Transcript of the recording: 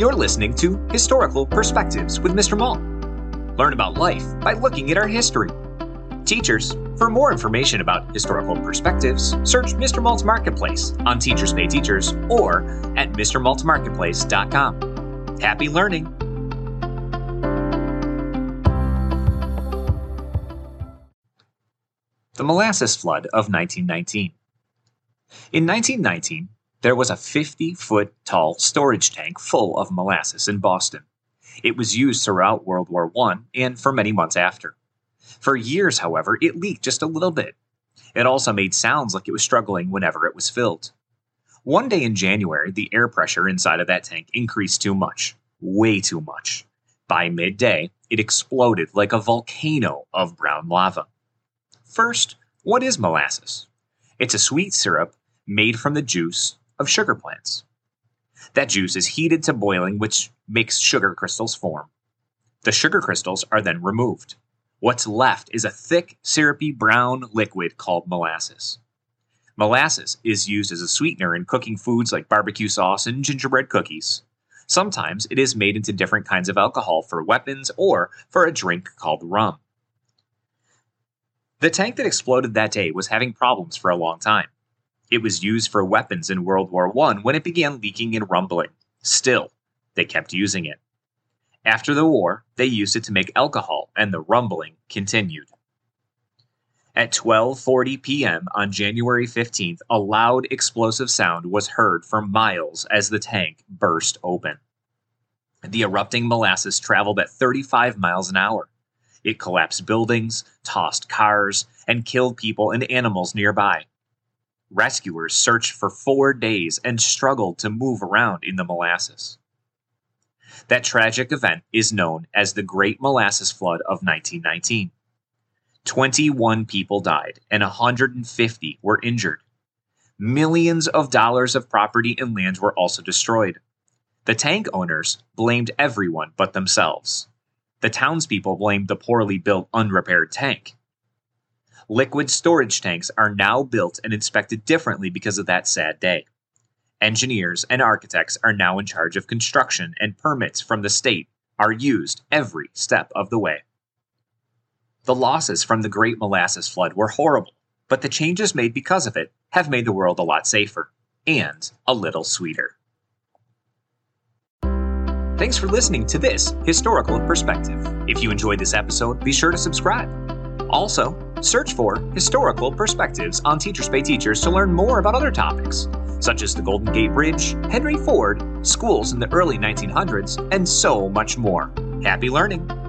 You're listening to Historical Perspectives with Mr. Malt. Learn about life by looking at our history. Teachers, for more information about historical perspectives, search Mr. Malt's Marketplace on Teachers Pay Teachers or at MrMaltMarketplace.com. Happy learning! The Molasses Flood of 1919. In 1919, there was a 50 foot tall storage tank full of molasses in Boston. It was used throughout World War I and for many months after. For years, however, it leaked just a little bit. It also made sounds like it was struggling whenever it was filled. One day in January, the air pressure inside of that tank increased too much. Way too much. By midday, it exploded like a volcano of brown lava. First, what is molasses? It's a sweet syrup made from the juice of sugar plants. That juice is heated to boiling, which makes sugar crystals form. The sugar crystals are then removed. What's left is a thick, syrupy brown liquid called molasses. Molasses is used as a sweetener in cooking foods like barbecue sauce and gingerbread cookies. Sometimes it is made into different kinds of alcohol for weapons or for a drink called rum. The tank that exploded that day was having problems for a long time. It was used for weapons in World War I when it began leaking and rumbling. Still, they kept using it. After the war, they used it to make alcohol, and the rumbling continued. At 12:40 p.m. on January 15th, a loud explosive sound was heard for miles as the tank burst open. The erupting molasses traveled at 35 miles an hour. It collapsed buildings, tossed cars, and killed people and animals nearby. Rescuers searched for four days and struggled to move around in the molasses. That tragic event is known as the Great Molasses Flood of 1919. 21 people died and 150 were injured. Millions of dollars of property and lands were also destroyed. The tank owners blamed everyone but themselves. The townspeople blamed the poorly built, unrepaired tank. Liquid storage tanks are now built and inspected differently because of that sad day. Engineers and architects are now in charge of construction, and permits from the state are used every step of the way. The losses from the Great Molasses Flood were horrible, but the changes made because of it have made the world a lot safer and a little sweeter. Thanks for listening to this historical perspective. If you enjoyed this episode, be sure to subscribe. Also, search for historical perspectives on Teachers Pay Teachers to learn more about other topics, such as the Golden Gate Bridge, Henry Ford, schools in the early 1900s, and so much more. Happy learning!